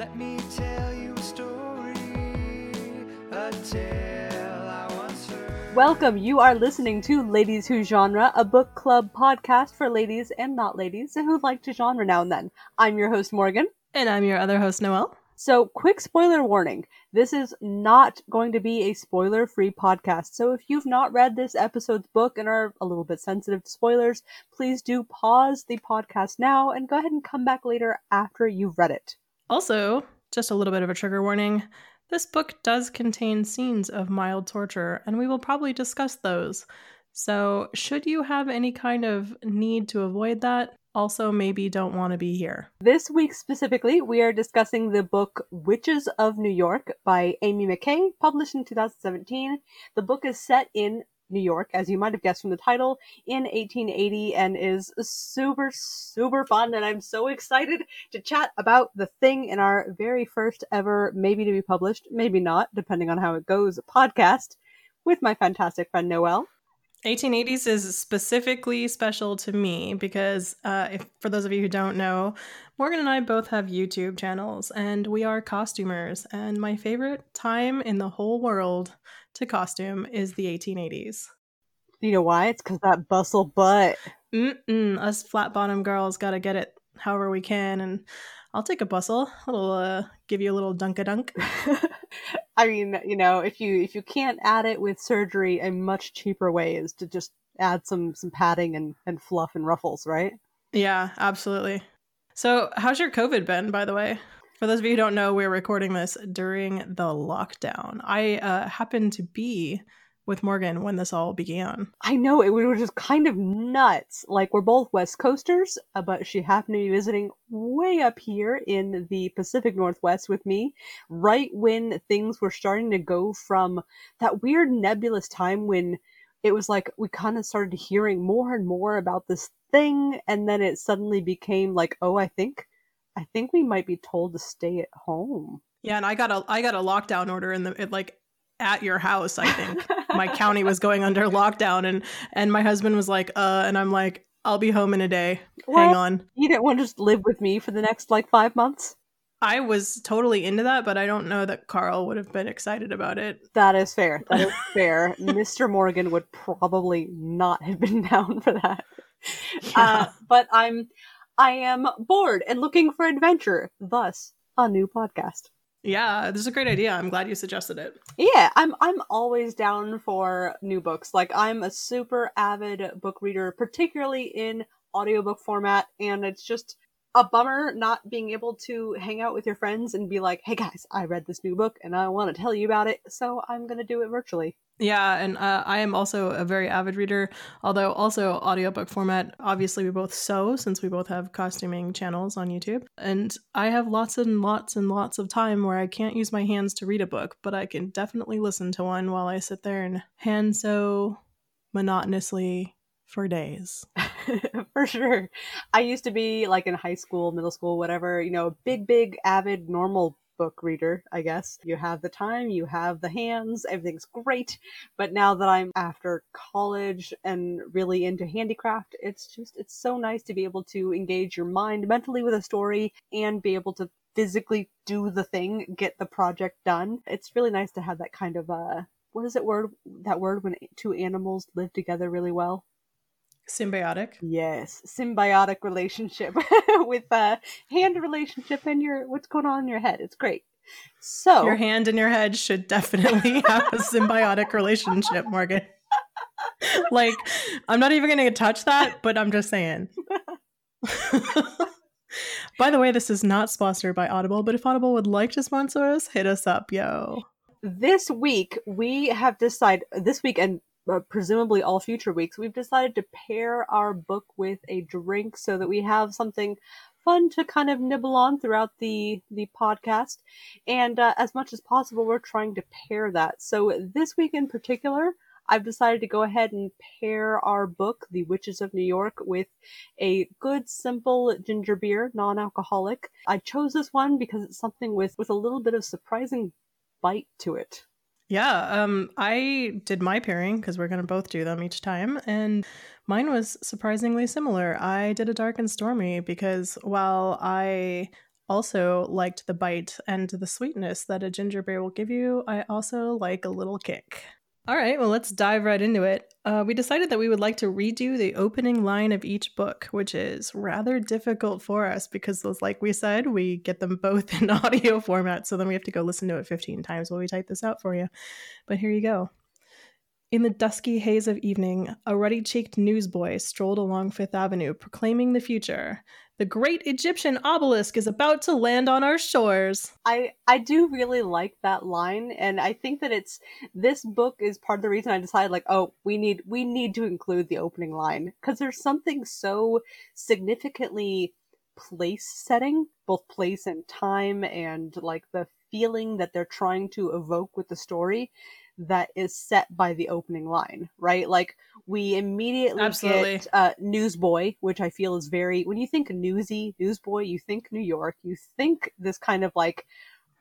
Let me tell you a story, a tale I once heard. Welcome. You are listening to Ladies Who Genre, a book club podcast for ladies and not ladies who like to genre now and then. I'm your host, Morgan. And I'm your other host, Noelle. So, quick spoiler warning. This is not going to be a spoiler free podcast. So, if you've not read this episode's book and are a little bit sensitive to spoilers, please do pause the podcast now and go ahead and come back later after you've read it. Also, just a little bit of a trigger warning this book does contain scenes of mild torture, and we will probably discuss those. So, should you have any kind of need to avoid that, also maybe don't want to be here. This week specifically, we are discussing the book Witches of New York by Ami McKay, published in 2017. The book is set in New York, as you might have guessed from the title, in 1880 and is super, super fun. And I'm so excited to chat about the thing in our very first ever, maybe to be published, maybe not, depending on how it goes, podcast with my fantastic friend Noelle. 1880s is specifically special to me because, uh, if for those of you who don't know, Morgan and I both have YouTube channels and we are costumers. And my favorite time in the whole world to costume is the 1880s. You know why? It's because that bustle butt. Mm-mm, us flat bottom girls got to get it however we can, and I'll take a bustle. I'll uh, give you a little dunk a dunk. I mean, you know, if you if you can't add it with surgery, a much cheaper way is to just add some some padding and and fluff and ruffles, right? Yeah, absolutely. So, how's your COVID been, by the way? For those of you who don't know, we're recording this during the lockdown. I uh, happened to be with Morgan when this all began. I know it was just kind of nuts. Like we're both West Coasters, uh, but she happened to be visiting way up here in the Pacific Northwest with me, right when things were starting to go from that weird nebulous time when it was like we kind of started hearing more and more about this thing, and then it suddenly became like, oh, I think, I think we might be told to stay at home. Yeah, and I got a I got a lockdown order in the it, like at your house. I think my county was going under lockdown, and and my husband was like, uh, and I'm like, I'll be home in a day. Hang on. You didn't want to just live with me for the next like five months? I was totally into that, but I don't know that Carl would have been excited about it. That is fair. That is fair. Mr. Morgan would probably not have been down for that. Uh, but I'm, I am bored and looking for adventure. Thus, a new podcast. Yeah, this is a great idea. I'm glad you suggested it. Yeah, I'm I'm always down for new books. Like I'm a super avid book reader, particularly in audiobook format, and it's just a bummer not being able to hang out with your friends and be like, "Hey guys, I read this new book and I want to tell you about it." So I'm going to do it virtually. Yeah, and uh, I am also a very avid reader, although also audiobook format. Obviously, we both sew since we both have costuming channels on YouTube. And I have lots and lots and lots of time where I can't use my hands to read a book, but I can definitely listen to one while I sit there and hand sew monotonously for days. for sure. I used to be like in high school, middle school, whatever, you know, big, big, avid, normal book reader, I guess. You have the time, you have the hands, everything's great. But now that I'm after college and really into handicraft, it's just, it's so nice to be able to engage your mind mentally with a story and be able to physically do the thing, get the project done. It's really nice to have that kind of, uh, what is it word, that word when two animals live together really well? Symbiotic. Yes, symbiotic relationship with a uh, hand relationship and your what's going on in your head. It's great. So your hand and your head should definitely have a symbiotic relationship, Morgan. like, I'm not even going to touch that, but I'm just saying. by the way, this is not sponsored by Audible, but if Audible would like to sponsor us, hit us up, yo. This week we have decided this week and presumably all future weeks, we've decided to pair our book with a drink so that we have something fun to kind of nibble on throughout the the podcast. And uh, as much as possible, we're trying to pair that. So this week in particular, I've decided to go ahead and pair our book, The Witches of New York, with a good, simple ginger beer, non-alcoholic. I chose this one because it's something with with a little bit of surprising bite to it. Yeah, um, I did my pairing because we're going to both do them each time. And mine was surprisingly similar. I did a dark and stormy because while I also liked the bite and the sweetness that a ginger beer will give you. I also like a little kick. All right, well, let's dive right into it. Uh, we decided that we would like to redo the opening line of each book, which is rather difficult for us because, those, like we said, we get them both in audio format. So then we have to go listen to it 15 times while we type this out for you. But here you go. In the dusky haze of evening, a ruddy cheeked newsboy strolled along Fifth Avenue, proclaiming the future. The great Egyptian obelisk is about to land on our shores. I I do really like that line, and I think that it's this book is part of the reason I decided like, oh, we need we need to include the opening line because there's something so significantly place setting, both place and time, and like the feeling that they're trying to evoke with the story that is set by the opening line, right? Like we immediately Absolutely. get uh, Newsboy, which I feel is very when you think newsy Newsboy, you think New York, you think this kind of like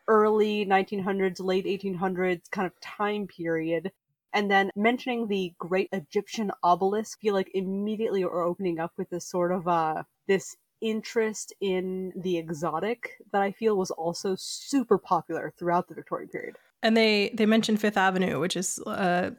early 1900s, late 1800s kind of time period. And then mentioning the great Egyptian obelisk, feel like immediately are opening up with this sort of uh this interest in the exotic that I feel was also super popular throughout the Victorian period. And they they mentioned Fifth Avenue, which is uh,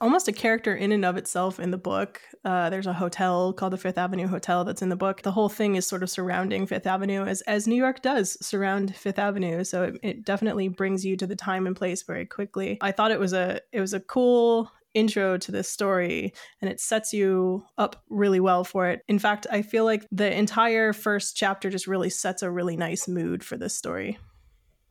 almost a character in and of itself in the book. Uh, there's a hotel called the Fifth Avenue Hotel that's in the book. The whole thing is sort of surrounding Fifth Avenue, as as New York does surround Fifth Avenue. So it, it definitely brings you to the time and place very quickly. I thought it was a it was a cool intro to this story and it sets you up really well for it. In fact, I feel like the entire first chapter just really sets a really nice mood for this story.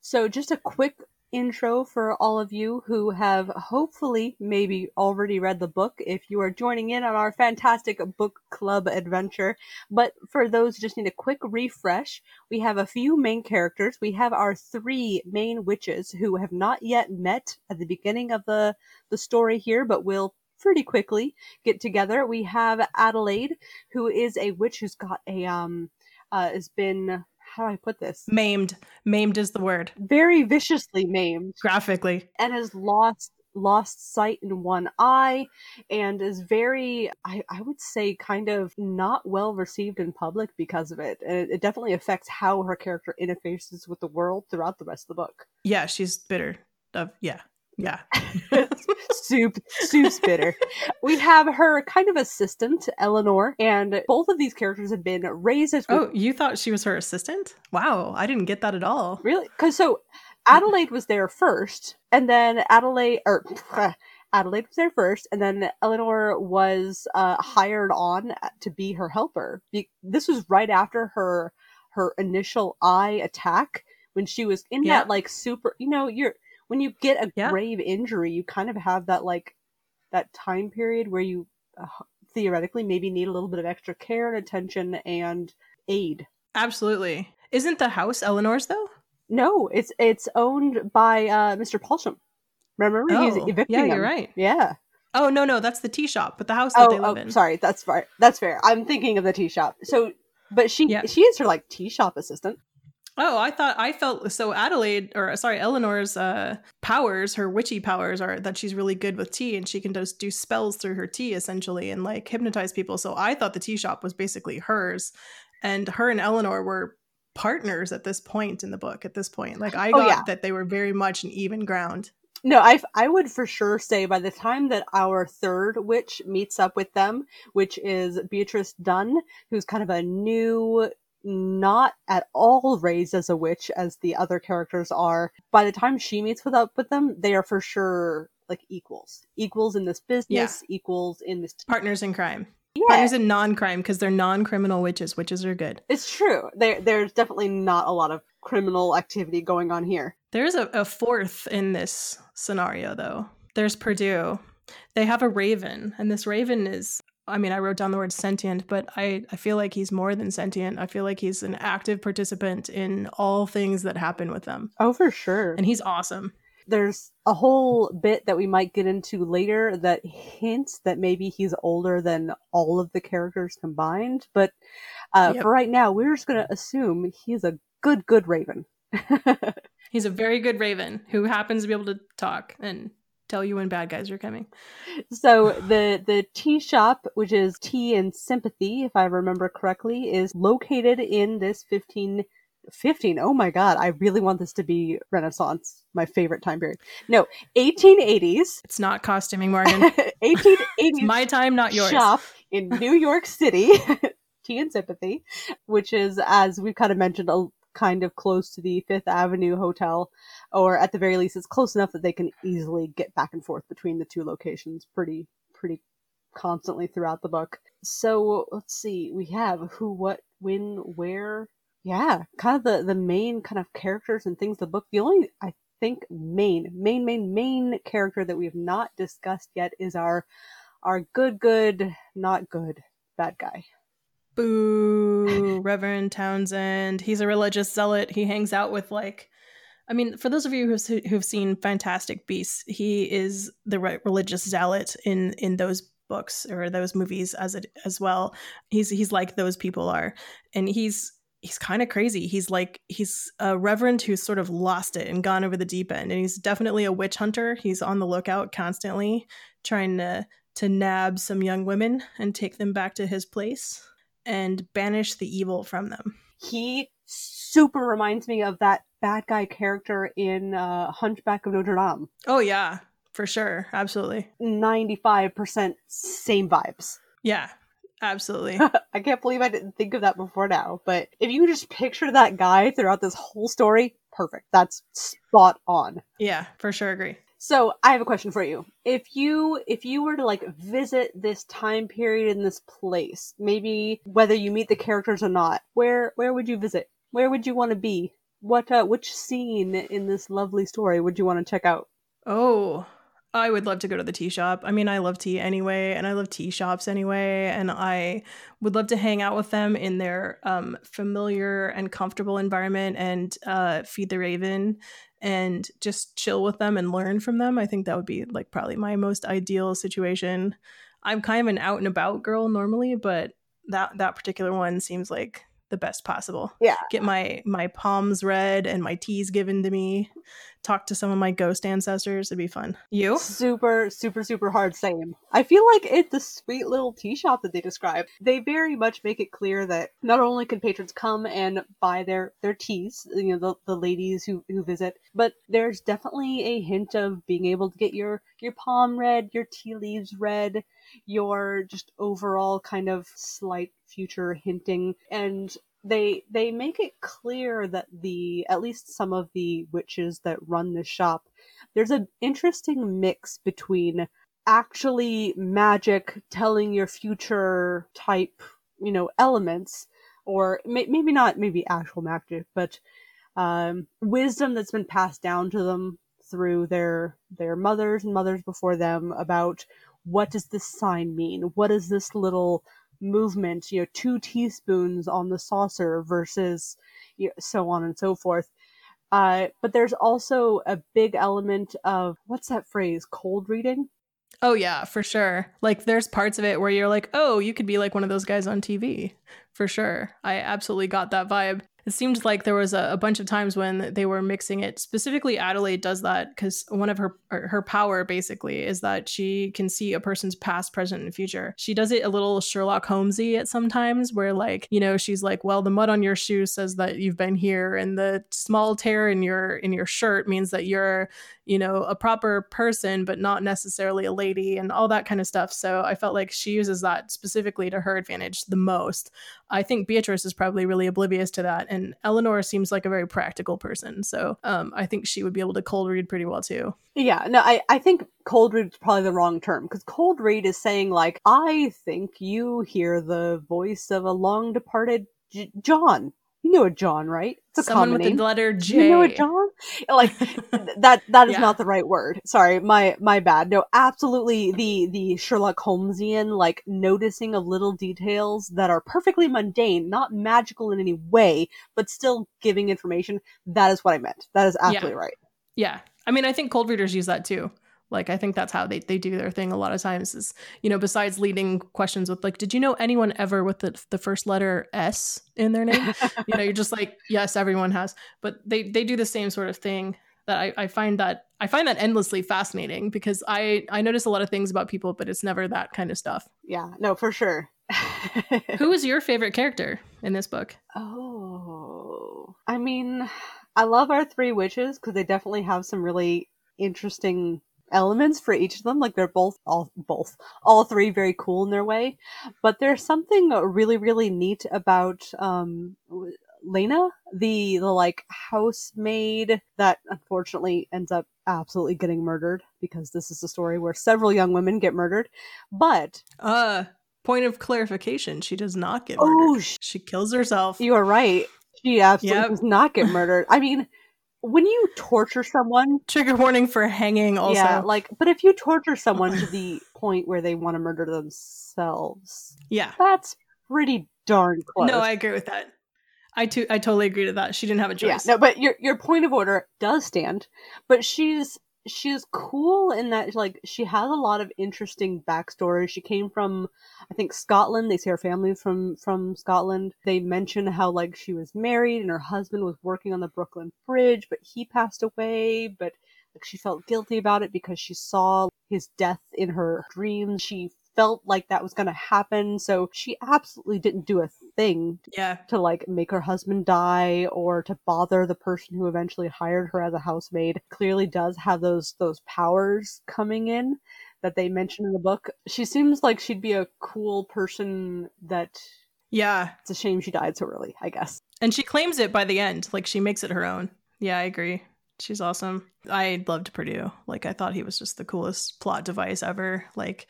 So, just a quick intro for all of you who have hopefully maybe already read the book if you are joining in on our fantastic book club adventure. But for those just need a quick refresh, we have a few main characters. We have our three main witches who have not yet met at the beginning of the, the story here, but will pretty quickly get together. We have Adelaide, who is a witch who's got a um uh has been how do I put this? Maimed. Maimed is the word. Very viciously maimed Graphically. and has lost lost sight in one eye and is very I, I would say kind of not well received in public because of it. And it, it definitely affects how her character interfaces with the world throughout the rest of the book. Yeah, she's bitter. Of yeah. Yeah. Soup, soup's bitter. We have her kind of assistant, Eleanor, and both of these characters have been raised as Oh, you thought she was her assistant? Wow, I didn't get that at all. Really? Because so Adelaide was there first, and then Adelaide or Adelaide was there first, and then Eleanor was uh, hired on to be her helper. This was right after her her initial eye attack when she was in Yeah. that like super. You know, you're when you get a Yeah. grave injury, you kind of have that like that time period where you uh, theoretically maybe need a little bit of extra care and attention and aid. Absolutely. Isn't the house Eleanor's though? No, it's it's owned by uh, Mr. Paulsham. Remember, he's Oh, evicting yeah, you're right. Yeah. Oh no, no, that's the tea shop, but the house that Oh, they live oh, in. sorry. That's fair. That's fair. I'm thinking of the tea shop. So, but she Yeah. she is her like tea shop assistant. Oh, I thought I felt so Adelaide or sorry, Eleanor's uh powers, her witchy powers are that she's really good with tea and she can just do spells through her tea essentially and like hypnotize people. So I thought the tea shop was basically hers and her and Eleanor were partners at this point in the book at this point. Like I Oh, got yeah. that they were very much an even ground. No, I I would for sure say by the time that our third witch meets up with them, which is Beatrice Dunn, who's kind of a new not at all raised as a witch as the other characters are. By the time she meets with up with them, they are for sure like equals. Equals in this business, equals in this Partners in crime. yeah. Partners in non-crime because they're non-criminal witches. Witches are good. It's true. There, there's definitely not a lot of criminal activity going on here. There's a, a fourth in this scenario, though. There's Perdu. They have a raven, and this raven is. I mean, I wrote down the word sentient, but I, I feel like he's more than sentient. I feel like he's an active participant in all things that happen with them. Oh, for sure. And he's awesome. There's a whole bit that we might get into later that hints that maybe he's older than all of the characters combined. But uh, Yep. for right now, we're just going to assume he's a good, good raven. He's a very good raven who happens to be able to talk and tell you when bad guys are coming. So the the tea shop, which is Tea and Sympathy, if I remember correctly, is located in this 15 15. Oh my god, I really want this to be Renaissance, my favorite time period. No, 1880s. It's not costuming, Morgan. 1880s my time, not yours. shop in New York City, Tea and Sympathy, which is, as we've kind of mentioned, a kind of close to the Fifth Avenue Hotel, or at the very least, it's close enough that they can easily get back and forth between the two locations pretty, pretty constantly throughout the book. So let's see, we have who, what, when, where. Yeah, kind of the the main kind of characters and things. The book. The only I think main, main, main, main character that we have not discussed yet is our our good, good, not good, bad guy. Boo, Reverend Townsend. He's a religious zealot. He hangs out with like, I mean, for those of you who've, who've seen Fantastic Beasts, he is the re- religious zealot in in those books or those movies as it as well. He's he's like those people are, and he's he's kind of crazy. He's like he's a reverend who's sort of lost it and gone over the deep end, and he's definitely a witch hunter. He's on the lookout constantly, trying to to nab some young women and take them back to his place and banish the evil from them. He super reminds me of that bad guy character in uh, Hunchback of Notre Dame. Oh yeah, for sure, absolutely. Ninety five percent same vibes. Yeah, absolutely. I can't believe I didn't think of that before now. But if you just picture that guy throughout this whole story, perfect. That's spot on. yeah, for sure, agree. So I have a question for you. If you if you were to like visit this time period in this place, maybe whether you meet the characters or not, where where would you visit? Where would you want to be? What uh, which scene in this lovely story would you want to check out? Oh, I would love to go to the tea shop. I mean, I love tea anyway, and I love tea shops anyway, and I would love to hang out with them in their um, familiar and comfortable environment and uh, feed the raven and just chill with them and learn from them. I think that would be like probably my most ideal situation. I'm kind of an out and about girl normally, but that that particular one seems like the best possible. Yeah. Get my my palms read and my teas given to me. Talk to some of my ghost ancestors. It'd be fun. You? Super, super, super hard. Same. I feel like it's a sweet little tea shop that they describe. They very much make it clear that not only can patrons come and buy their their teas, you know, the, the ladies who who visit, but there's definitely a hint of being able to get your your palm read, your tea leaves read, your just overall kind of slight future hinting. And they they make it clear that the at least some of the witches that run the shop there's an interesting mix between actually magic telling your future type you know elements or may- maybe not maybe actual magic but um, wisdom that's been passed down to them through their their mothers and mothers before them about what does this sign mean what does this little movement, you know, two teaspoons on the saucer versus you know, so on and so forth. Uh, but there's also a big element of what's that phrase? Cold reading. Oh yeah, for sure. Like there's parts of it where you're like, "Oh, you could be like one of those guys on TV." For sure. I absolutely got that vibe. It seemed like there was a, a bunch of times when they were mixing it. Specifically, Adelaide does that because one of her er, her power basically is that she can see a person's past, present, and future. She does it a little Sherlock Holmesy at sometimes, where like you know she's like, "Well, the mud on your shoe says that you've been here, and the small tear in your in your shirt means that you're you know a proper person, but not necessarily a lady, and all that kind of stuff." So I felt like she uses that specifically to her advantage the most. I think Beatrice is probably really oblivious to that, and Eleanor seems like a very practical person. So um, I think she would be able to cold read pretty well too. Yeah, no, I, I think cold read is probably the wrong term because cold read is saying like, I think you hear the voice of a long departed J- John. You know a John, right? It's a Someone common with name. the letter J. you know a John? Like that that is Yeah. not the right word. Sorry, my my bad. No, absolutely the the Sherlock Holmesian like noticing of little details that are perfectly mundane, not magical in any way, but still giving information. That is what I meant. That is absolutely right. Yeah. I mean, I think cold readers use that too. Like, I think that's how they, they do their thing a lot of times is, you know, besides leading questions with, like, did you know anyone ever with the, the first letter S in their name? you know, you're just like, yes, everyone has. But they, they do the same sort of thing that I, I find that I find that endlessly fascinating because I, I notice a lot of things about people, but it's never that kind of stuff. yeah, no, for sure. Who is your favorite character in this book? Oh, I mean, I love our three witches because they definitely have some really interesting elements for each of them. Like they're both all both all three very cool in their way, but there's something really really neat about um Lena, the the like housemaid that unfortunately ends up absolutely getting murdered because this is a story where several young women get murdered. But Uh, point of clarification: she does not get Oh, murdered. sh- she kills herself. you are right. She absolutely Yep. does not get murdered. I mean, when you torture someone, Trigger warning for hanging. Also, yeah, like, but if you torture someone to the point where they want to murder themselves, yeah. that's pretty darn close. No, I agree with that. I too, I totally agree to that. She didn't have a yeah, choice. no, but your your point of order does stand. But she's she's cool in that like she has a lot of interesting backstory. She came from I think Scotland. They say her family's from from Scotland. They mention how like she was married and her husband was working on the Brooklyn Bridge, but he passed away. But like she felt guilty about it because she saw his death in her dreams. She felt like that was going to happen, so she absolutely didn't do a thing Yeah, to like make her husband die or to bother the person who eventually hired her as a housemaid clearly does have those those powers coming in that they mention in the book she seems like she'd be a cool person that yeah, it's a shame she died so early i guess and she claims it by the end. Like she makes it her own. Yeah, I agree. She's awesome. I loved Perdu. Like I thought he was just the coolest plot device ever. Like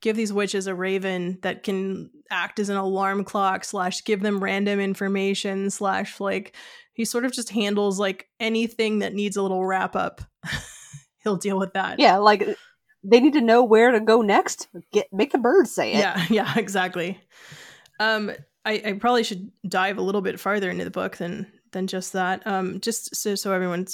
give these witches a raven that can act as an alarm clock slash give them random information slash like he sort of just handles like anything that needs a little wrap up. He'll deal with that. yeah like they need to know where to go next get make the birds say it Yeah, yeah, exactly. Um, I, I probably should dive a little bit farther into the book than than just that. Um, just so so everyone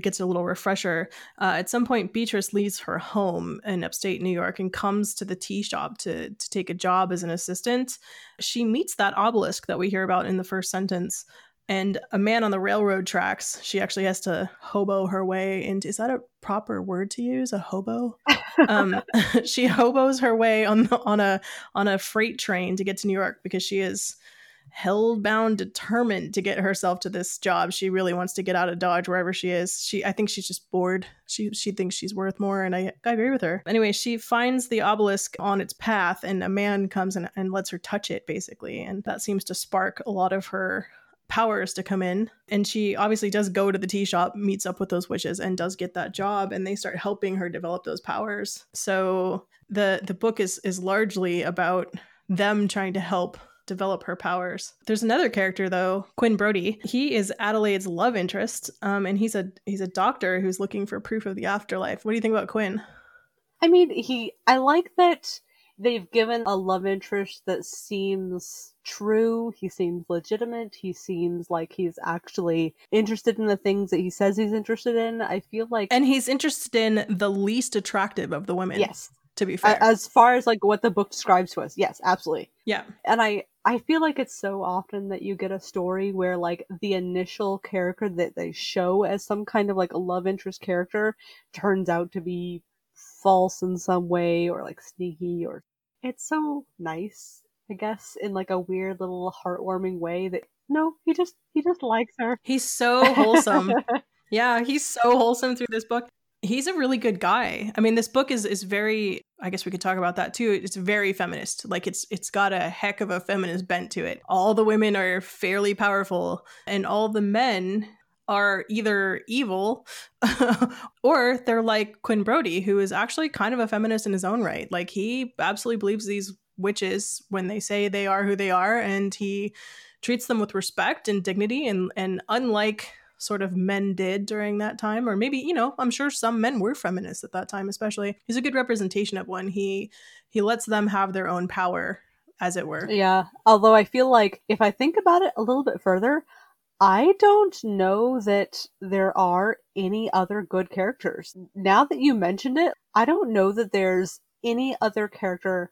gets a little refresher. Uh, at some point, Beatrice leaves her home in upstate New York and comes to the tea shop to to take a job as an assistant. She meets that obelisk that we hear about in the first sentence. And a man on the railroad tracks. She actually has to hobo her way into. Is that a proper word to use? A hobo? um, she hobos her way on the, on a on a freight train to get to New York because she is hellbound determined to get herself to this job. She really wants to get out of Dodge wherever she is. She I think she's just bored. She she thinks she's worth more and I, I agree with her. Anyway, she finds the obelisk on its path and a man comes and, and lets her touch it basically. And that seems to spark a lot of her powers to come in and she obviously does go to the tea shop meets up with those witches and does get that job and they start helping her develop those powers so the the book is is largely about them trying to help develop her powers there's another character though quinn brody he is adelaide's love interest um and he's a he's a doctor who's looking for proof of the afterlife what do you think about quinn I mean, he. I like that they've given a love interest that seems true. He seems legitimate. He seems like he's actually interested in the things that he says he's interested in. I feel like, and he's interested in the least attractive of the women yes, to be fair as far as like what the book describes to us, yes, absolutely. yeah And I, I feel like it's so often that you get a story where like the initial character that they show as some kind of like a love interest character turns out to be false in some way or like sneaky or it's so nice, I guess, in like a weird little heartwarming way that no, he just he just likes her. he's so wholesome Yeah, he's so wholesome through this book. He's a really good guy. I mean, this book is is very I guess we could talk about that too. It's very feminist. Like it's it's got a heck of a feminist bent to it. All the women are fairly powerful and all the men are either evil or they're like Quinn Brody who is actually kind of a feminist in his own right. Like he absolutely believes these witches when they say they are who they are and he treats them with respect and dignity and and unlike sort of men did during that time or maybe you know i'm sure some men were feminists at that time especially he's a good representation of one he he lets them have their own power as it were Yeah. Although I feel like if I think about it a little bit further, I don't know that there are any other good characters. Now that you mentioned it, I don't know that there's any other character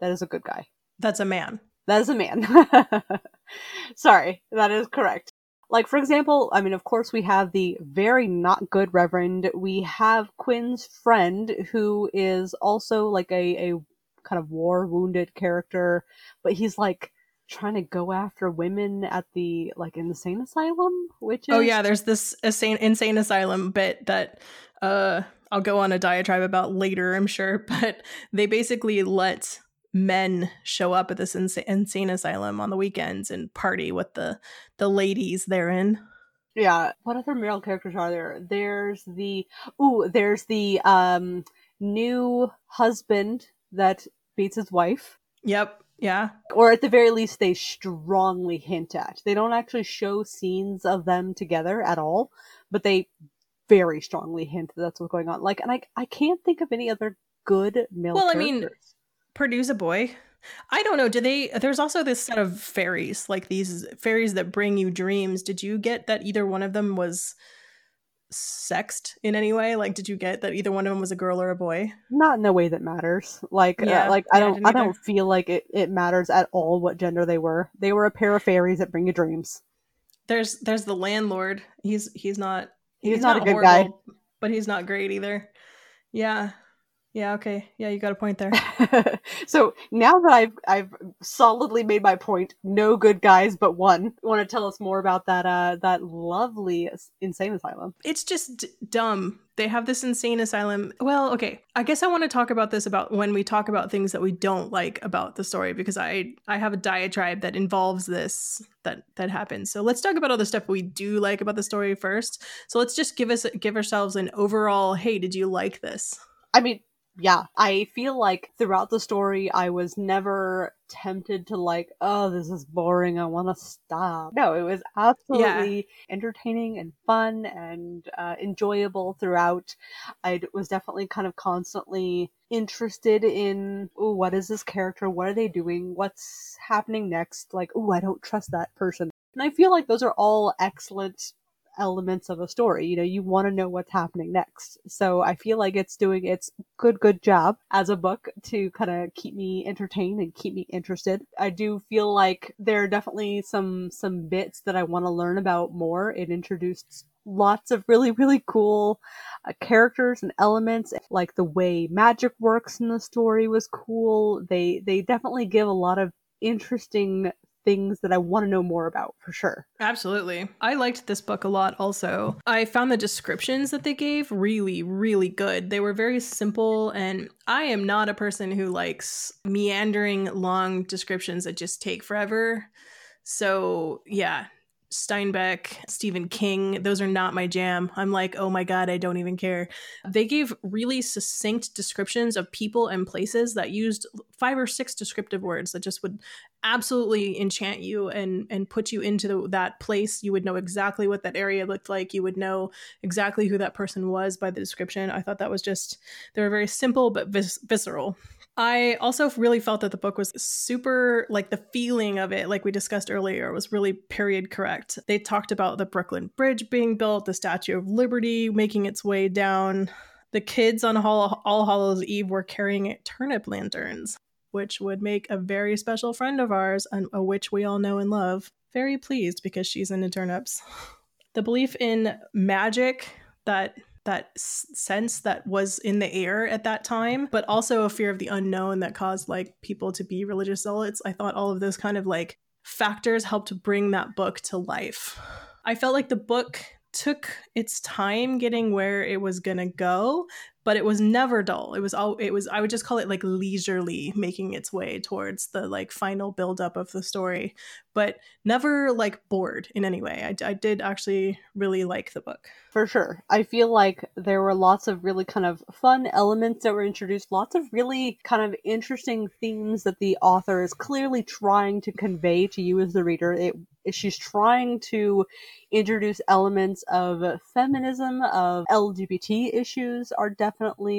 that is a good guy. that's a man That is a man. Sorry, that is correct. Like, for example, I mean, of course, we have the very not good Reverend. We have Quinn's friend, who is also like a, a kind of war wounded character, but he's like trying to go after women at the like insane asylum, which is Oh yeah, there's this insane insane asylum bit that uh I'll go on a diatribe about later, I'm sure, but they basically let men show up at this insa- insane asylum on the weekends and party with the the ladies therein. Yeah. What other male characters are there? There's the ooh, there's the um new husband that beats his wife. Yep. Yeah. Or at the very least they strongly hint at. They don't actually show scenes of them together at all, but they very strongly hint that that's what's going on. Like and I I can't think of any other good male Well, I mean, Perdu's a boy. I don't know. Do they? There's also this set of fairies, like these fairies that bring you dreams. Did you get that either one of them was sexed in any way? Like, did you get that either one of them was a girl or a boy? not in a way that matters. Like, uh, Yeah, like I don't, didn't I, don't feel like it, it matters at all what gender they were. They were a pair of fairies that bring you dreams. There's there's the landlord. He's he's not He's not a good guy. but he's not great either. Yeah. Yeah, okay. Yeah, you got a point there. so now that I've I've solidly made my point, no good guys but one. Want to tell us more about that uh that lovely insane asylum? it's just d- dumb. They have this insane asylum. Well, okay. I guess I want to talk about this about when we talk about things that we don't like about the story because I I have a diatribe that involves this that that happens. So let's talk about all the stuff we do like about the story first. So let's just give us give ourselves an overall, hey, did you like this? I mean, yeah, I feel like throughout the story, I was never tempted to like, oh, this is boring. I want to stop. No, it was absolutely entertaining and fun and uh, enjoyable throughout. I was definitely kind of constantly interested in, oh, what is this character? What are they doing? What's happening next? Like, oh, I don't trust that person. And I feel like those are all excellent elements of a story. You know, you want to know what's happening next. So I feel like it's doing its good, good job as a book to kind of keep me entertained and keep me interested. I do feel like there are definitely some, some bits that I want to learn about more. It introduced lots of really, really cool uh, characters and elements. Like the way magic works in the story was cool. They, they definitely give a lot of interesting things that I want to know more about for sure. Absolutely. I liked this book a lot also. I found the descriptions that they gave really, really good. They were very simple, and I am not a person who likes meandering long descriptions that just take forever. So, yeah. Steinbeck, Stephen King, those are not my jam. I'm like, oh my God, I don't even care. They gave really succinct descriptions of people and places that used five or six descriptive words that just would absolutely enchant you and and put you into the, that place. You would know exactly what that area looked like. You would know exactly who that person was by the description. I thought that was just they were very simple but vis- visceral. I also really felt that the book was super like the feeling of it like we discussed earlier was really period correct. They talked about the brooklyn bridge being built the statue of liberty making its way down. The kids on All, All Hallows Eve were carrying turnip lanterns which would make a very special friend of ours, a witch we all know and love, very pleased because she's into turnips. The belief in magic that that sense that was in the air at that time, but also a fear of the unknown that caused like people to be religious zealots. I thought all of those kind of like factors helped bring that book to life. I felt like the book took its time getting where it was going to go, but it was never dull. It was all it was I would just call it like leisurely making its way towards the like final buildup of the story, but never like bored in any way. I, I did actually really like the book. For sure. I feel like there were lots of really kind of fun elements that were introduced, lots of really kind of interesting themes that the author is clearly trying to convey to you as the reader. It, she's trying to introduce elements of feminism, of LGBT issues are definitely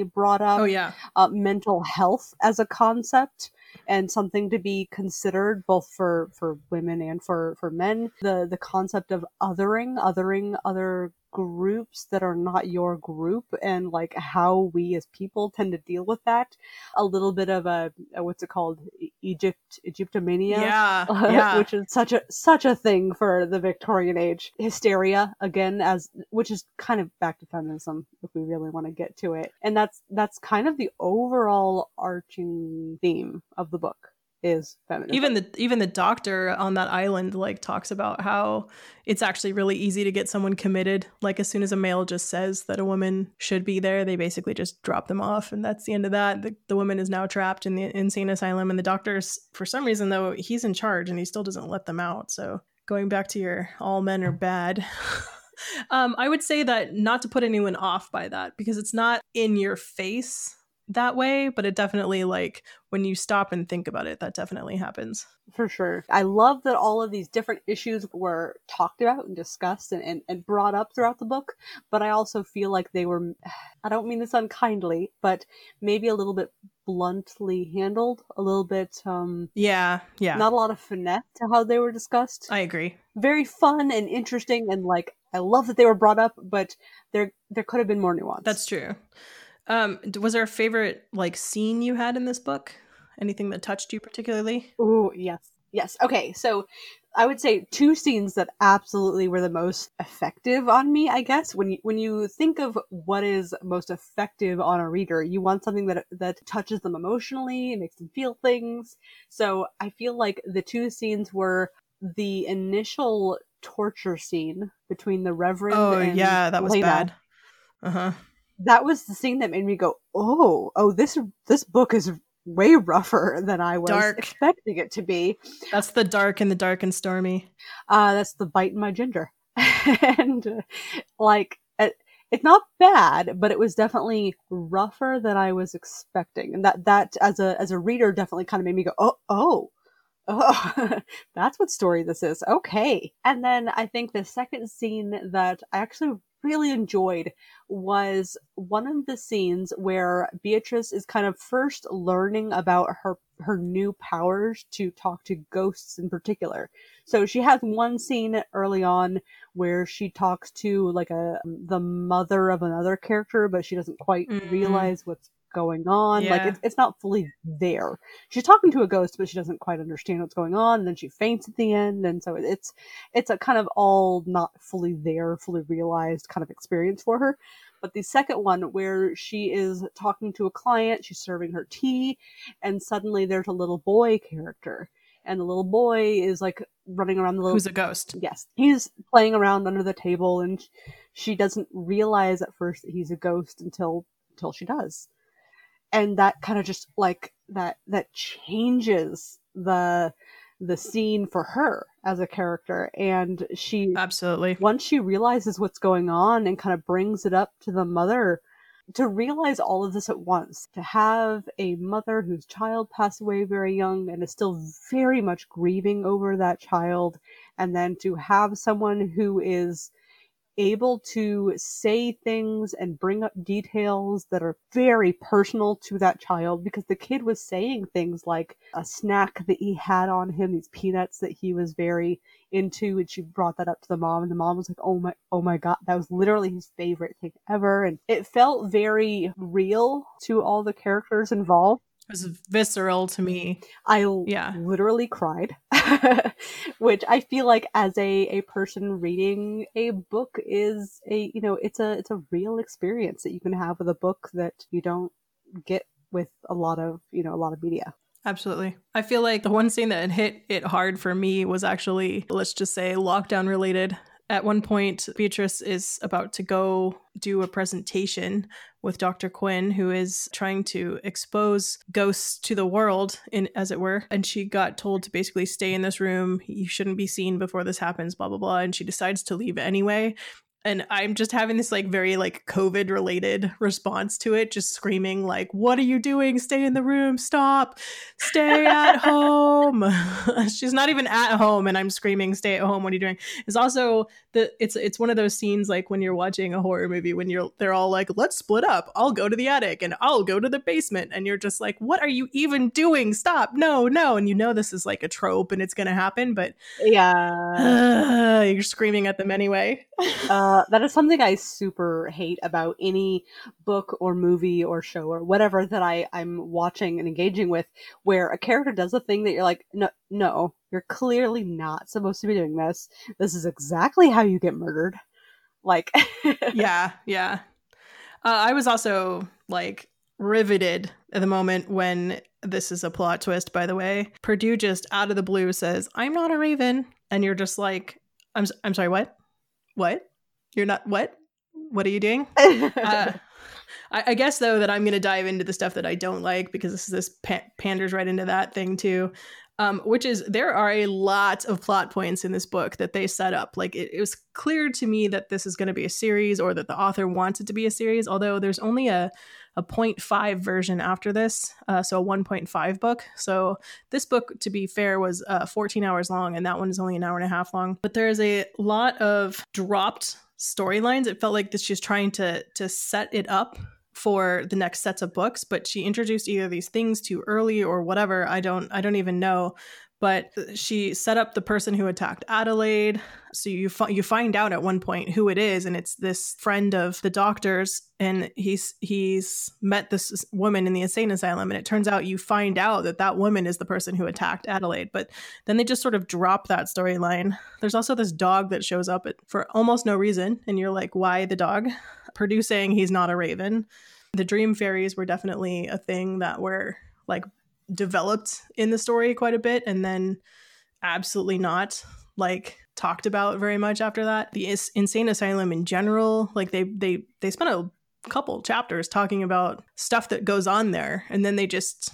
brought up Oh yeah. uh, mental health as a concept and something to be considered both for for women and for for men the the concept of othering othering other groups that are not your group and like how we as people tend to deal with that a little bit of a, a what's it called egypt egyptomania Yeah. Yeah. which is such a such a thing for the Victorian age. Hysteria again, as which is kind of back to feminism if we really want to get to it, and that's that's kind of the overall arching theme of the book. Is feminism. even the even the doctor on that island like talks about how it's actually really easy to get someone committed. Like as soon as a male just says that a woman should be there they basically just drop them off and that's the end of that. The, the woman is now trapped in the insane asylum and the doctor's for some reason though he's in charge and he still doesn't let them out. So going back to your all men are bad um, i would say that not to put anyone off by that because it's not in your face that way but it definitely like when you stop and think about it that definitely happens For sure. I love that all of these different issues were talked about and discussed and, and, and brought up throughout the book, but I also feel like they were, I don't mean this unkindly, but maybe a little bit bluntly handled, a little bit, um, yeah yeah not a lot of finesse to how they were discussed. i agree Very fun and interesting and like, I love that they were brought up, but there, there could have been more nuance. That's true. Um, was there a favorite like scene you had in this book? Anything that touched you particularly? Oh yes. Yes. Okay. So I would say two scenes that absolutely were the most effective on me, I guess. When you when you think of what is most effective on a reader, you want something that that touches them emotionally and makes them feel things. So I feel like the two scenes were the initial torture scene between the Reverend Oh and yeah, that was Lena. bad. Uh huh. That was the scene that made me go, "Oh, oh, this this book is way rougher than I was Dark. expecting it to be." That's the dark and the dark and stormy. uh that's the bite in my ginger and uh, like it, it's not bad but it was definitely rougher than i was expecting and that that as a as a reader definitely kind of made me go oh oh oh that's what story this is okay and then i think the second scene that i actually really enjoyed was one of the scenes where beatrice is kind of first learning about her her new powers to talk to ghosts in particular so she has one scene early on where she talks to like a the mother of another character, but she doesn't quite Mm. realize what's going on. Like it's, it's not fully there. She's talking to a ghost, but she doesn't quite understand what's going on. And then she faints at the end, and so it's it's a kind of all not fully there, fully realized kind of experience for her. But the second one, where she is talking to a client, she's serving her tea, and suddenly there's a little boy character, and the little boy is like running around the little Who's a ghost? yes he's playing around under the table and she doesn't realize at first that he's a ghost until until she does and that kind of just like that that changes the the scene for her as a character and she Absolutely. once she realizes what's going on and kind of brings it up to the mother to realize all of this at once to have a mother whose child passed away very young and is still very much grieving over that child and then to have someone who is able to say things and bring up details that are very personal to that child because the kid was saying things like a snack that he had on him these peanuts that he was very into and she brought that up to the mom and the mom was like oh my oh my god that was literally his favorite thing ever and it felt very real to all the characters involved was visceral to me. i Yeah. literally cried which i feel like as a a person reading a book is a you know it's a it's a real experience that you can have with a book that you don't get with a lot of you know a lot of media Absolutely. I feel like the one scene that hit it hard for me was actually, let's just say, lockdown related. At one point, Beatrice is about to go do a presentation with Dr. Quinn, who is trying to expose ghosts to the world, in as it were. And she got told to basically stay in this room. You shouldn't be seen before this happens, blah, blah, blah. And she decides to leave anyway. And I'm just having this like very like COVID related response to it, just screaming like, "What are you doing? Stay in the room! Stop! Stay at home!" She's not even at home, and I'm screaming, "Stay at home! What are you doing?" It's also the it's it's one of those scenes like when you're watching a horror movie when you're they're all like, "Let's split up. I'll go to the attic and I'll go to the basement," and you're just like, "What are you even doing? Stop! No, no!" And you know this is like a trope and it's gonna happen, but yeah you're screaming at them anyway. uh, that is something I super hate about any book or movie or show or whatever that I, I'm watching and engaging with, where a character does a thing that you're like, no, no, you're clearly not supposed to be doing this. This is exactly how you get murdered. Like, yeah, yeah. Uh, I was also like riveted at the moment when this is a plot twist, by the way. Perdu just out of the blue says, I'm not a raven. And you're just like, I'm, I'm sorry, what? What? You're not, what? What are you doing? Uh, I, I guess though that I'm going to dive into the stuff that I don't like because this this pa- panders right into that thing too. Um, which is there are a lot of plot points in this book that they set up. Like it, it was clear to me that this is going to be a series or that the author wants it to be a series. Although there's only a a 0.5 version after this, uh, so a 1.5 book. So this book, to be fair, was uh, 14 hours long, and that one is only an hour and a half long. But there's a lot of dropped storylines. It felt like that she's trying to to set it up for the next sets of books, but she introduced either these things too early or whatever. I don't I don't even know. But she set up the person who attacked Adelaide. So you fi- you find out at one point who it is, and it's this friend of the doctor's, and he's he's met this woman in the insane asylum, and it turns out you find out that that woman is the person who attacked Adelaide. But then they just sort of drop that storyline. There's also this dog that shows up for almost no reason, and you're like, why the dog? Perdu saying he's not a raven. The dream fairies were definitely a thing that were like developed in the story quite a bit and then absolutely not like talked about very much after that. The Is- insane asylum in general, like they they they spent a couple chapters talking about stuff that goes on there and then they just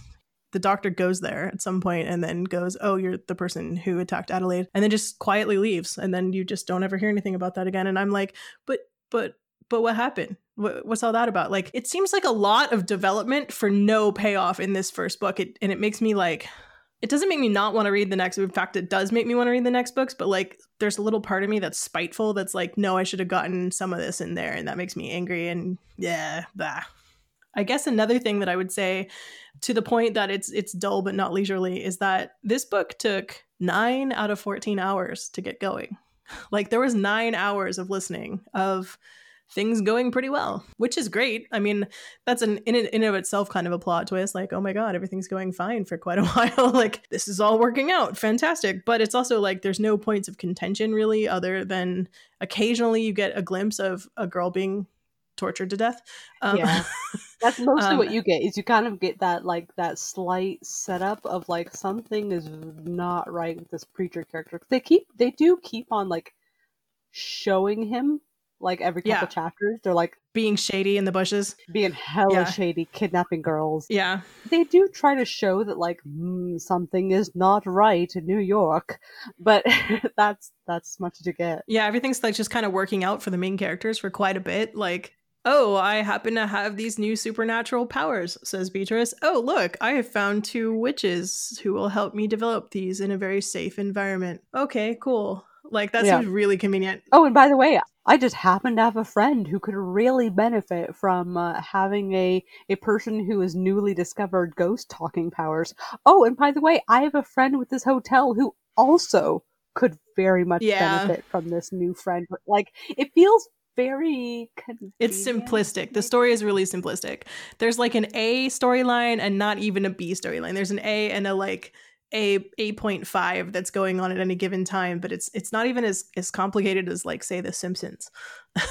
the doctor goes there at some point and then goes, "Oh, you're the person who attacked Adelaide," and then just quietly leaves, and then you just don't ever hear anything about that again. And I'm like, "But, but, but, what happened? What's all that about?" Like, it seems like a lot of development for no payoff in this first book, it, and it makes me like, it doesn't make me not want to read the next. In fact, it does make me want to read the next books, but like, there's a little part of me that's spiteful. That's like, no, I should have gotten some of this in there, and that makes me angry. And yeah, bah. I guess another thing that I would say to the point that it's it's dull but not leisurely is that this book took 9 out of 14 hours to get going. Like there was 9 hours of listening of things going pretty well, which is great. I mean, that's an in in of itself kind of a plot twist like, oh my god, everything's going fine for quite a while. like this is all working out. Fantastic. But it's also like there's no points of contention really other than occasionally you get a glimpse of a girl being tortured to death. Um, Yeah. That's mostly Um, what you get. Is you kind of get that like that slight setup of like something is not right with this preacher character. They keep they do keep on like showing him like every couple Yeah. chapters. They're like being shady in the bushes. being hella Yeah. shady, kidnapping girls. Yeah. They do try to show that like mm, something is not right in New York, but that's that's much to get. Yeah, everything's like just kind of working out for the main characters for quite a bit. Like, oh, I happen to have these new supernatural powers, says Beatrice. Oh, look, I have found two witches who will help me develop these in a very safe environment. Okay, cool. Like, that Yeah. seems really convenient. Oh, and by the way, I just happen to have a friend who could really benefit from uh, having a a person who has newly discovered ghost talking powers. Oh, and by the way, I have a friend with this hotel who also could very much Yeah. benefit from this new friend. Like it feels very It's simplistic. The story is really simplistic. There's like an A storyline and not even a B storyline. There's an A and a like a 8.5 that's going on at any given time, but it's it's not even as as complicated as like say The Simpsons,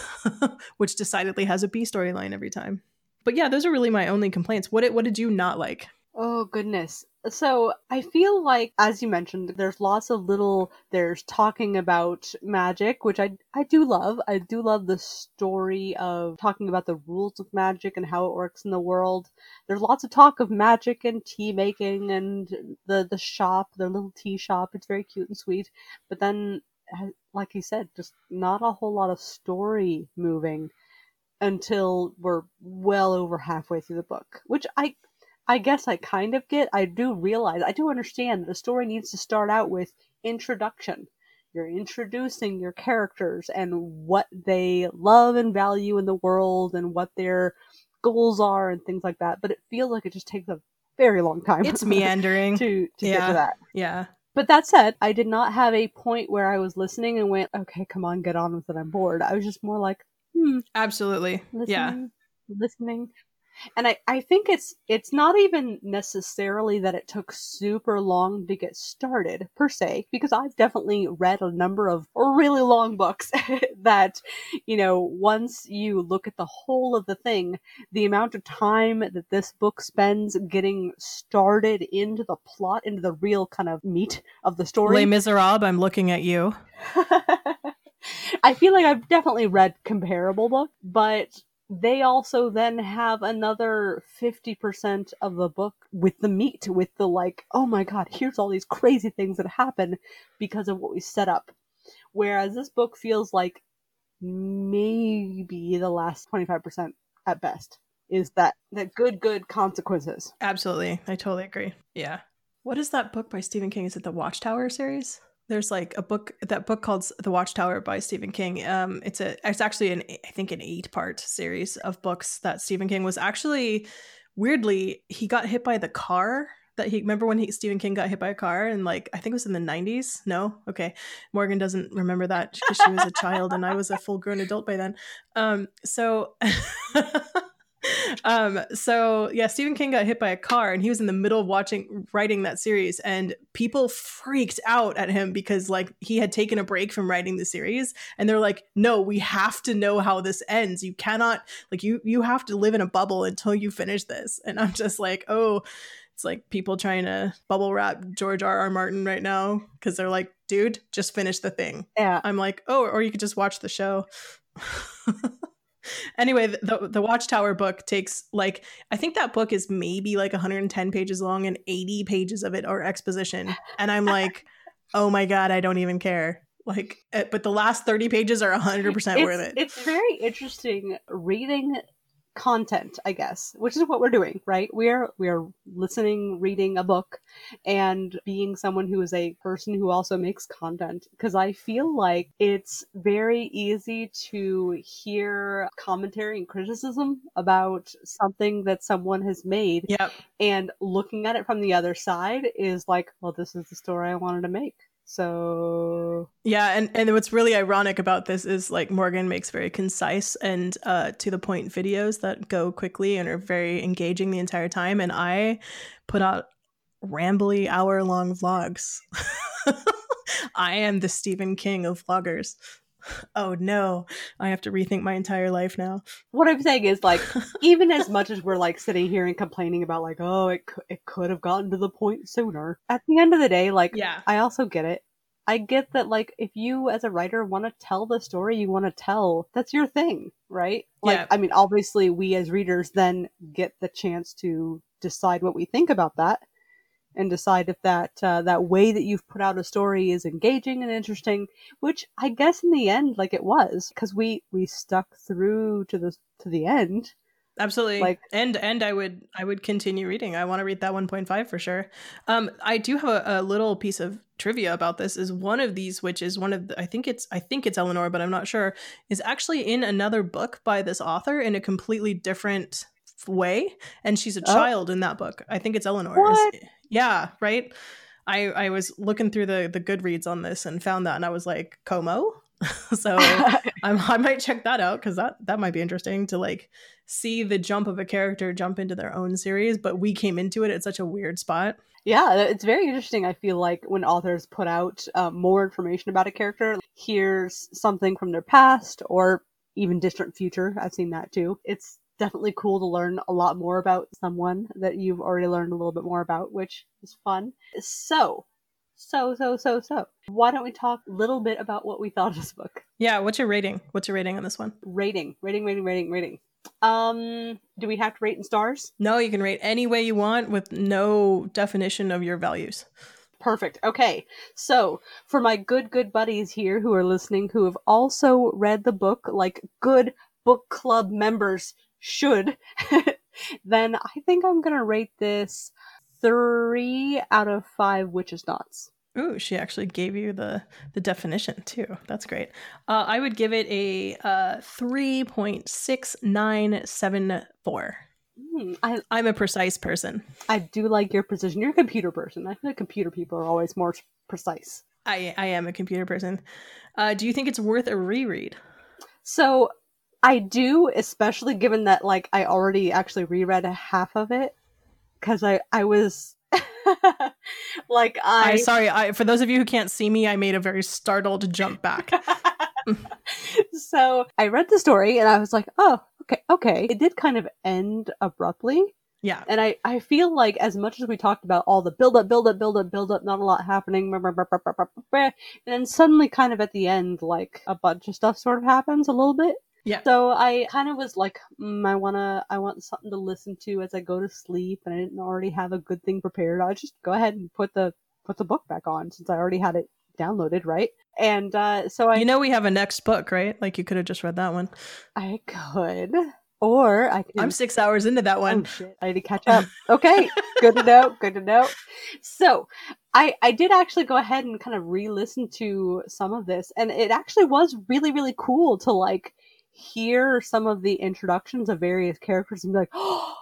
which decidedly has a B storyline every time. But yeah, those are really my only complaints. What what did you not like? Oh goodness. So I feel like, as you mentioned, there's lots of little. There's talking about magic, which I I do love. I do love the story of talking about the rules of magic and how it works in the world. There's lots of talk of magic and tea making and the the shop, the little tea shop. It's very cute and sweet. But then, uh, like you said, just not a whole lot of story moving until we're well over halfway through the book, which I I guess I kind of get. I do realize, I do understand that the story needs to start out with introduction. You're introducing your characters and what they love and value in the world and what their goals are and things like that. But it feels like it just takes a very long time. It's meandering. to to get to that. yeah. But that said, I did not have a point where I was listening and went, "Okay, come on, get on with it. I'm bored." I was just more like, "Hmm, Absolutely. listening, Yeah. listening." And I, I think it's it's not even necessarily that it took super long to get started per se because i've definitely read a number of really long books that you know once you look at the whole of the thing the amount of time that this book spends getting started into the plot into the real kind of meat of the story Les Miserables, I'm looking at you. I feel like I've definitely read comparable books, but they also then have another 50% of the book with the meat, with the like, oh my god, here's all these crazy things that happen because of what we set up. Whereas this book feels like maybe the last 25% at best is that that good good consequences. Absolutely. I totally agree. Yeah. What is that book by Stephen King? Is it the Watchtower series? There's like a book that book called The Watchtower by Stephen King. Um it's a it's actually an I think an 8-part series of books that Stephen King was actually weirdly he got hit by the car that he remember when he Stephen King got hit by a car and like I think it was in the 90s. No, okay. Morgan doesn't remember that because she was a child and I was a full grown adult by then. Um, so. um so yeah stephen king got hit by a car and he was in the middle of watching writing that series and people freaked out at him because like he had taken a break from writing the series and they're like no we have to know how this ends you cannot like you you have to live in a bubble until you finish this and i'm just like oh it's like people trying to bubble wrap George R. R. Martin right now because they're like, dude, just finish the thing. Yeah. I'm like, oh, or you could just watch the show. anyway, the the Watchtower book takes like I think that book is maybe like 110 pages long and 80 pages of it are exposition, and I'm like, oh my god, I don't even care. Like, eh, but the last 30 pages are 100 percent worth it. It's very interesting reading content, I guess, which is what we're doing, right? We're we're listening, reading a book, and being someone who is a person who also makes content. Because I feel like it's very easy to hear commentary and criticism about something that someone has made, Yep. and looking at it from the other side is like, well, this is the story I wanted to make. So Yeah, and and what's really ironic about this is like Morgan makes very concise and uh, to the point videos that go quickly and are very engaging the entire time, and I put out rambly hour long vlogs. I am the Stephen King of vloggers. Oh no, I have to rethink my entire life now. what I'm saying is like even as much as we're like sitting here and complaining about like oh it it could have gotten to the point sooner at the end of the day like Yeah. I also get it I get that like if you as a writer want to tell the story you want to tell that's your thing right like Yeah. I mean obviously we as readers then get the chance to decide what we think about that and decide if that uh, that way that you've put out a story is engaging and interesting which i guess in the end like it was because we we stuck through to the to the end. Absolutely. Like- and and i would i would continue reading. I want to read that 1.5 for sure. Um i do have a, a little piece of trivia about this is one of these which is one of the, i think it's i think it's eleanor but i'm not sure is actually in another book by this author in a completely different way and she's a Oh. child in that book i think it's eleanor What? Yeah right i i was looking through the the goodreads on this and found that and i was like como so I'm, I might check that out because that that might be interesting to like see the jump of a character jump into their own series, but we came into it at such a weird spot. yeah it's very interesting i feel like when authors put out uh, more information about a character here's something from their past or even distant future i've seen that too it's definitely cool to learn a lot more about someone that you've already learned a little bit more about which is fun so so so so so why don't we talk a little bit about what we thought of this book Yeah, what's your rating? What's your rating on this one? rating rating rating rating rating um do we have to rate in stars No, you can rate any way you want with no definition of your values. Perfect. Okay. So, for my good, good buddies here who are listening who have also read the book like good book club members should, then I think I'm going to rate this three out of five witches' knots. Ooh, she actually gave you the the definition too. That's great. Uh, I would give it a uh, three point six nine seven four. Hmm, I, I'm a precise person. I do like your precision. You're a computer person. I feel like computer people are always more precise. I I am a computer person. Uh, do you think it's worth a reread? So I do, especially given that like I already actually reread a half of it because I I was like I I sorry, I for those of you who can't see me, I made a very startled jump back. so I read the story and I was like, oh, okay, okay. It did kind of end abruptly. yeah. And I, I feel like as much as we talked about all the build up, build up, build up, build up, not a lot happening, and then suddenly kind of at the end, like a bunch of stuff sort of happens a little bit. Yeah. So I kind of was like, mm, I wanna, I want something to listen to as I go to sleep, and I didn't already have a good thing prepared. I'll just go ahead and put the put the book back on since I already had it downloaded, right? And uh, so I, You know we have a next book, right? Like you could have just read that one. I could, or I could. I'm six hours into that Oh one. shit! I need to catch up. Okay, good to know. Good to know. So, I I did actually go ahead and kind of re-listen to some of this, and it actually was really really cool to like hear some of the introductions of various characters and be like, oh,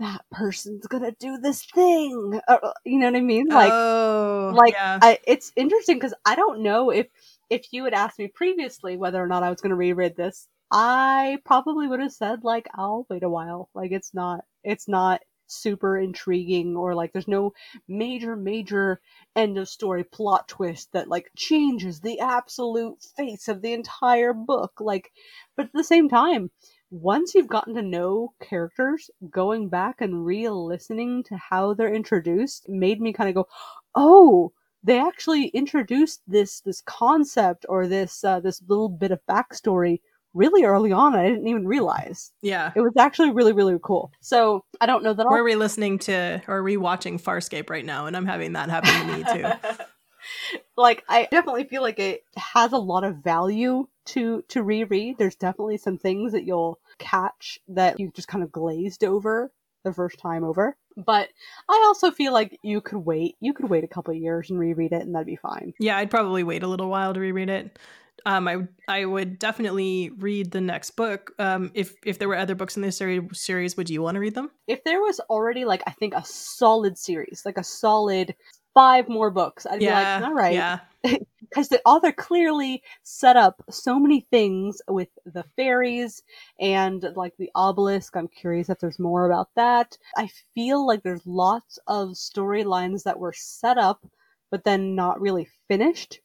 that person's gonna do this thing. Uh, you know what I mean? Like, oh, like yeah. I, it's interesting because I don't know if if you had asked me previously whether or not I was to reread this, I probably would have said like I'll wait a while. Like it's not it's not super intriguing or like there's no major major end of story plot twist that like changes the absolute face of the entire book like but at the same time once you've gotten to know characters going back and re-listening to how they're introduced made me kind of go oh they actually introduced this this concept or this uh, this little bit of backstory really early on. I didn't even realize yeah. it was actually really really cool. So I don't know that We're I'll. re-listening to or rewatching Farscape right now, and I'm having that happen to me too. like I definitely feel like it has a lot of value to to reread. There's definitely some things that you'll catch that you just kind of glazed over the first time over. But I also feel like you could wait. You could wait a couple of years and reread it, and that'd be fine. Yeah, I'd probably wait a little while to reread it. Um, I I would definitely read the next book. Um, if if there were other books in this series, would you want to read them? If there was already like I think a solid series, like a solid five more books, I'd yeah, be like, all right, yeah, because the author clearly set up so many things with the fairies and like the obelisk. I'm curious if there's more about that. I feel like there's lots of storylines that were set up but then not really finished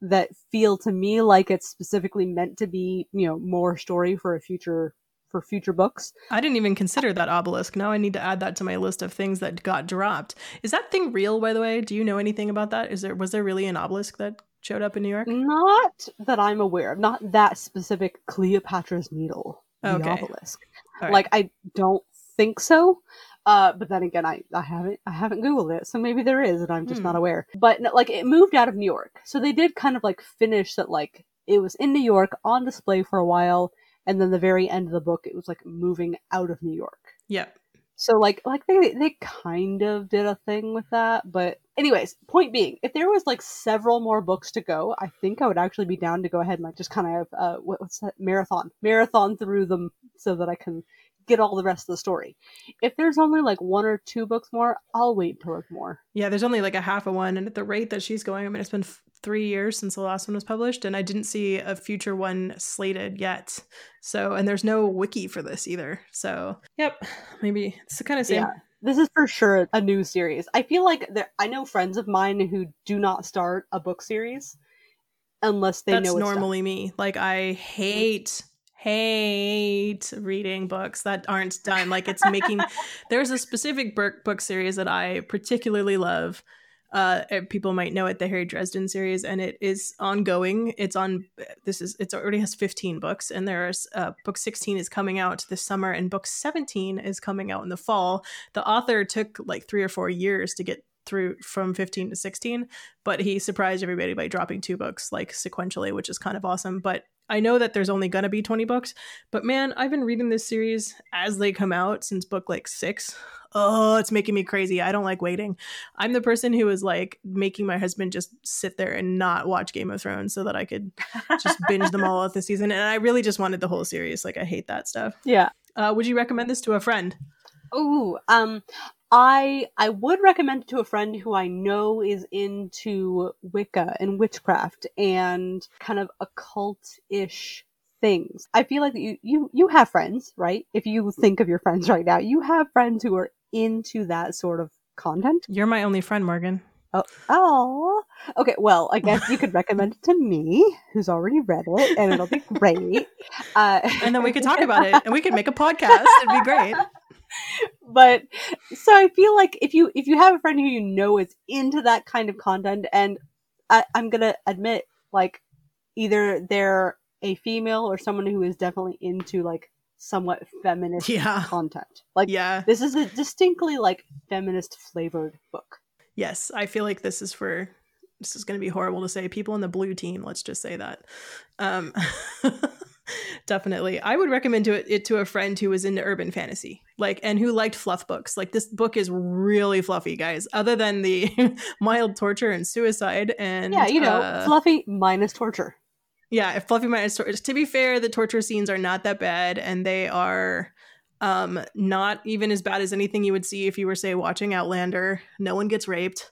that feel to me like it's specifically meant to be, you know, more story for a future for future books. I didn't even consider that obelisk. Now I need to add that to my list of things that got dropped. Is that thing real, by the way? Do you know anything about that? Is there was there really an obelisk that showed up in New York? Not that I'm aware of, not that specific Cleopatra's needle, the obelisk. Right. Like I don't think so. Uh, but then again, I, I haven't I haven't googled it, so maybe there is, and I'm just Hmm. not aware. But like it moved out of New York, so they did kind of like finish that. Like it was in New York on display for a while, and then the very end of the book, it was like moving out of New York. yeah. So like like they they kind of did a thing with that, but anyways, point being, if there was like several more books to go, I think I would actually be down to go ahead and like just kind of uh what, what's that marathon marathon through them so that I can get all the rest of the story. If there's only like one or two books more, I'll wait until there's more. Yeah, there's only like a half a one, and at the rate that she's going, I mean, it's been f- three years since the last one was published, and I didn't see a future one slated yet. So, and there's no wiki for this either. So, yep, maybe it's the kind of same. Yeah. This is for sure a new series. I feel like there, I know friends of mine who do not start a book series unless they That's know it's done. normally me. Like, I hate hate reading books that aren't done. Like it's making there's a specific book book series that i particularly love. Uh eh, people might know it the harry dresden series and it is ongoing. It's on this is it already has 15 books and there's uh book 16 is coming out this summer and book 17 is coming out in the fall. The author took like three or four years to get through from 15 to 16 but he surprised everybody by dropping two books like sequentially which is kind of awesome. But i know that there's only gonna be 20 books but man i've been reading this series as they come out since book like six. Oh it's making me crazy. I don't like waiting. I'm the person who is like making my husband just sit there and not watch game of thrones so that i could just binge them all out this season and i really just wanted the whole series. Like i hate that stuff. Yeah. uh, would you recommend this to a friend? Oh, um, I I would recommend it to a friend who I know is into Wicca and witchcraft and kind of occult-ish things. I feel like you you you have friends, right? If you think of your friends right now, you have friends who are into that sort of content. You're my only friend, Morgan. Oh, oh. Okay. Well, I guess you could recommend it to me, who's already read it, and it'll be great. Uh, And then we could talk about it and we could make a podcast. It'd be great. But so I feel like if you if you have a friend who you know is into that kind of content, and I, I'm gonna admit, like either they're a female or someone who is definitely into like somewhat feminist Yeah. content. Like Yeah. this is a distinctly like feminist flavored book. Yes. I feel like this is for this is going to be horrible to say people in the blue team let's just say that um definitely. I would recommend to it, it to a friend who was into urban fantasy like and who liked fluff books. Like this book is really fluffy guys other than the mild torture and suicide and yeah, you know, uh, fluffy minus torture. yeah if fluffy minus torture to be fair the torture scenes are not that bad and they are um not even as bad as anything you would see if you were say watching outlander. No one gets raped.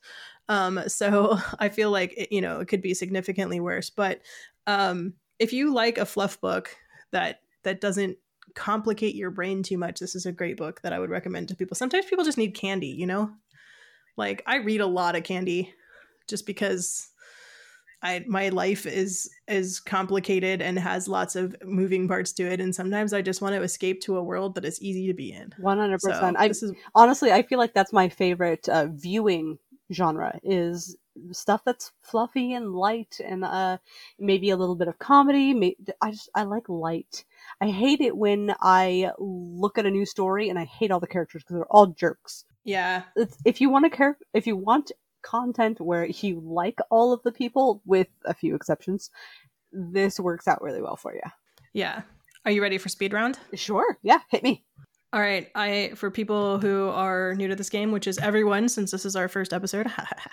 Um so i feel like it, you know it could be significantly worse but um if you like a fluff book that that doesn't complicate your brain too much this is a great book that i would recommend to people sometimes people just need candy you know like i read a lot of candy just because I my life is is complicated and has lots of moving parts to it, and sometimes I just want to escape to a world that is easy to be in. One hundred So percent. I this is honestly, I feel like that's my favorite uh, viewing genre is stuff that's fluffy and light and uh maybe a little bit of comedy i just i like light. I hate it when i look at a new story and i hate all the characters because they're all jerks. Yeah, it's, if you want to care if you want content where you like all of the people with a few exceptions this works out really well for you yeah. Are you ready for speed round? sure. Yeah. Hit me All right, I for people who are new to this game, which is everyone, since this is our first episode,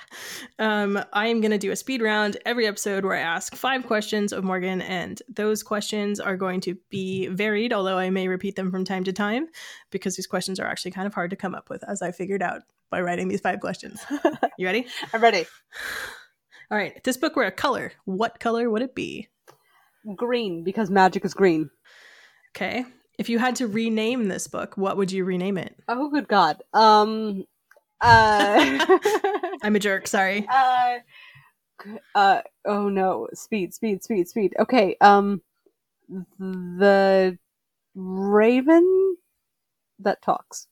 um, I am going to do a speed round every episode where I ask five questions of Morgan, and those questions are going to be varied, although I may repeat them from time to time because these questions are actually kind of hard to come up with, as I figured out by writing these five questions. You ready? i'm ready All right, if this book were a color, what color would it be? green because magic is green Okay. If you had to rename this book, what would you rename it? oh good god um uh I'm a jerk, sorry. Uh, uh, oh no, speed, speed, speed, speed. Okay, um, the raven that talks.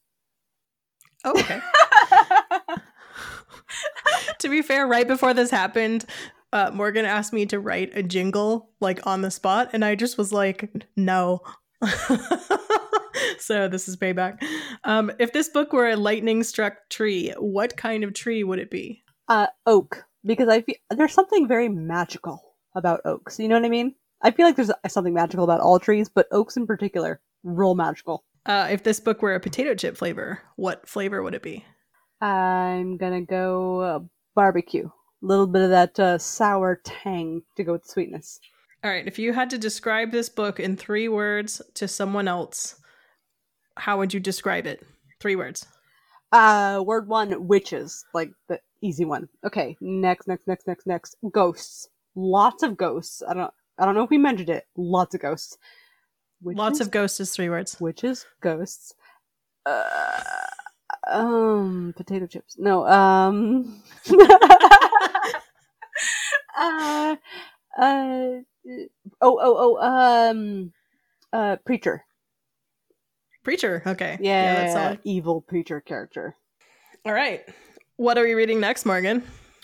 Oh, okay. to be fair, right before this happened, uh, Morgan asked me to write a jingle like on the spot, and I just was like, no. so this is payback. Um, if this book were a lightning struck tree, what kind of tree would it be? uh, oak, because I feel there's something very magical about oaks. You know what I mean? I feel like there's something magical about all trees, but oaks in particular, real magical. Uh, if this book were a potato chip flavor, what flavor would it be? I'm gonna go uh, barbecue. A little bit of that uh, sour tang to go with the sweetness. All right, if you had to describe this book in three words to someone else, how would you describe it? Three words. Uh, word one, witches, like the easy one. Okay, next, next, next, next, next, ghosts. Lots of ghosts. I don't, I don't know if we mentioned it. Lots of ghosts. Witches, Lots of ghosts is three words. witches, ghosts. Uh, um, potato chips. No, um. uh, uh, oh, oh, oh, um, uh, preacher. Preacher. Okay. Yeah, that's solid. evil preacher character. All right. What are we reading next, Morgan?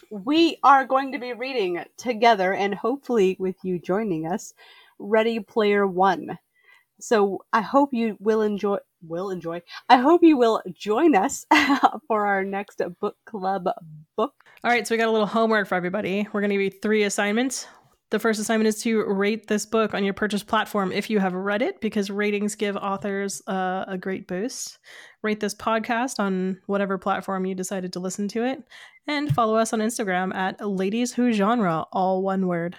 we are going to be reading together and hopefully with you joining us ready player one so i hope you will enjoy will enjoy i hope you will join us for our next book club book All right, so we got a little homework for everybody. We're going to give you three assignments. The first assignment is to rate this book on your purchase platform if you have read it, because ratings give authors uh, a great boost. Rate this podcast on whatever platform you decided to listen to it, and follow us on Instagram at Ladies Who Genre, all one word.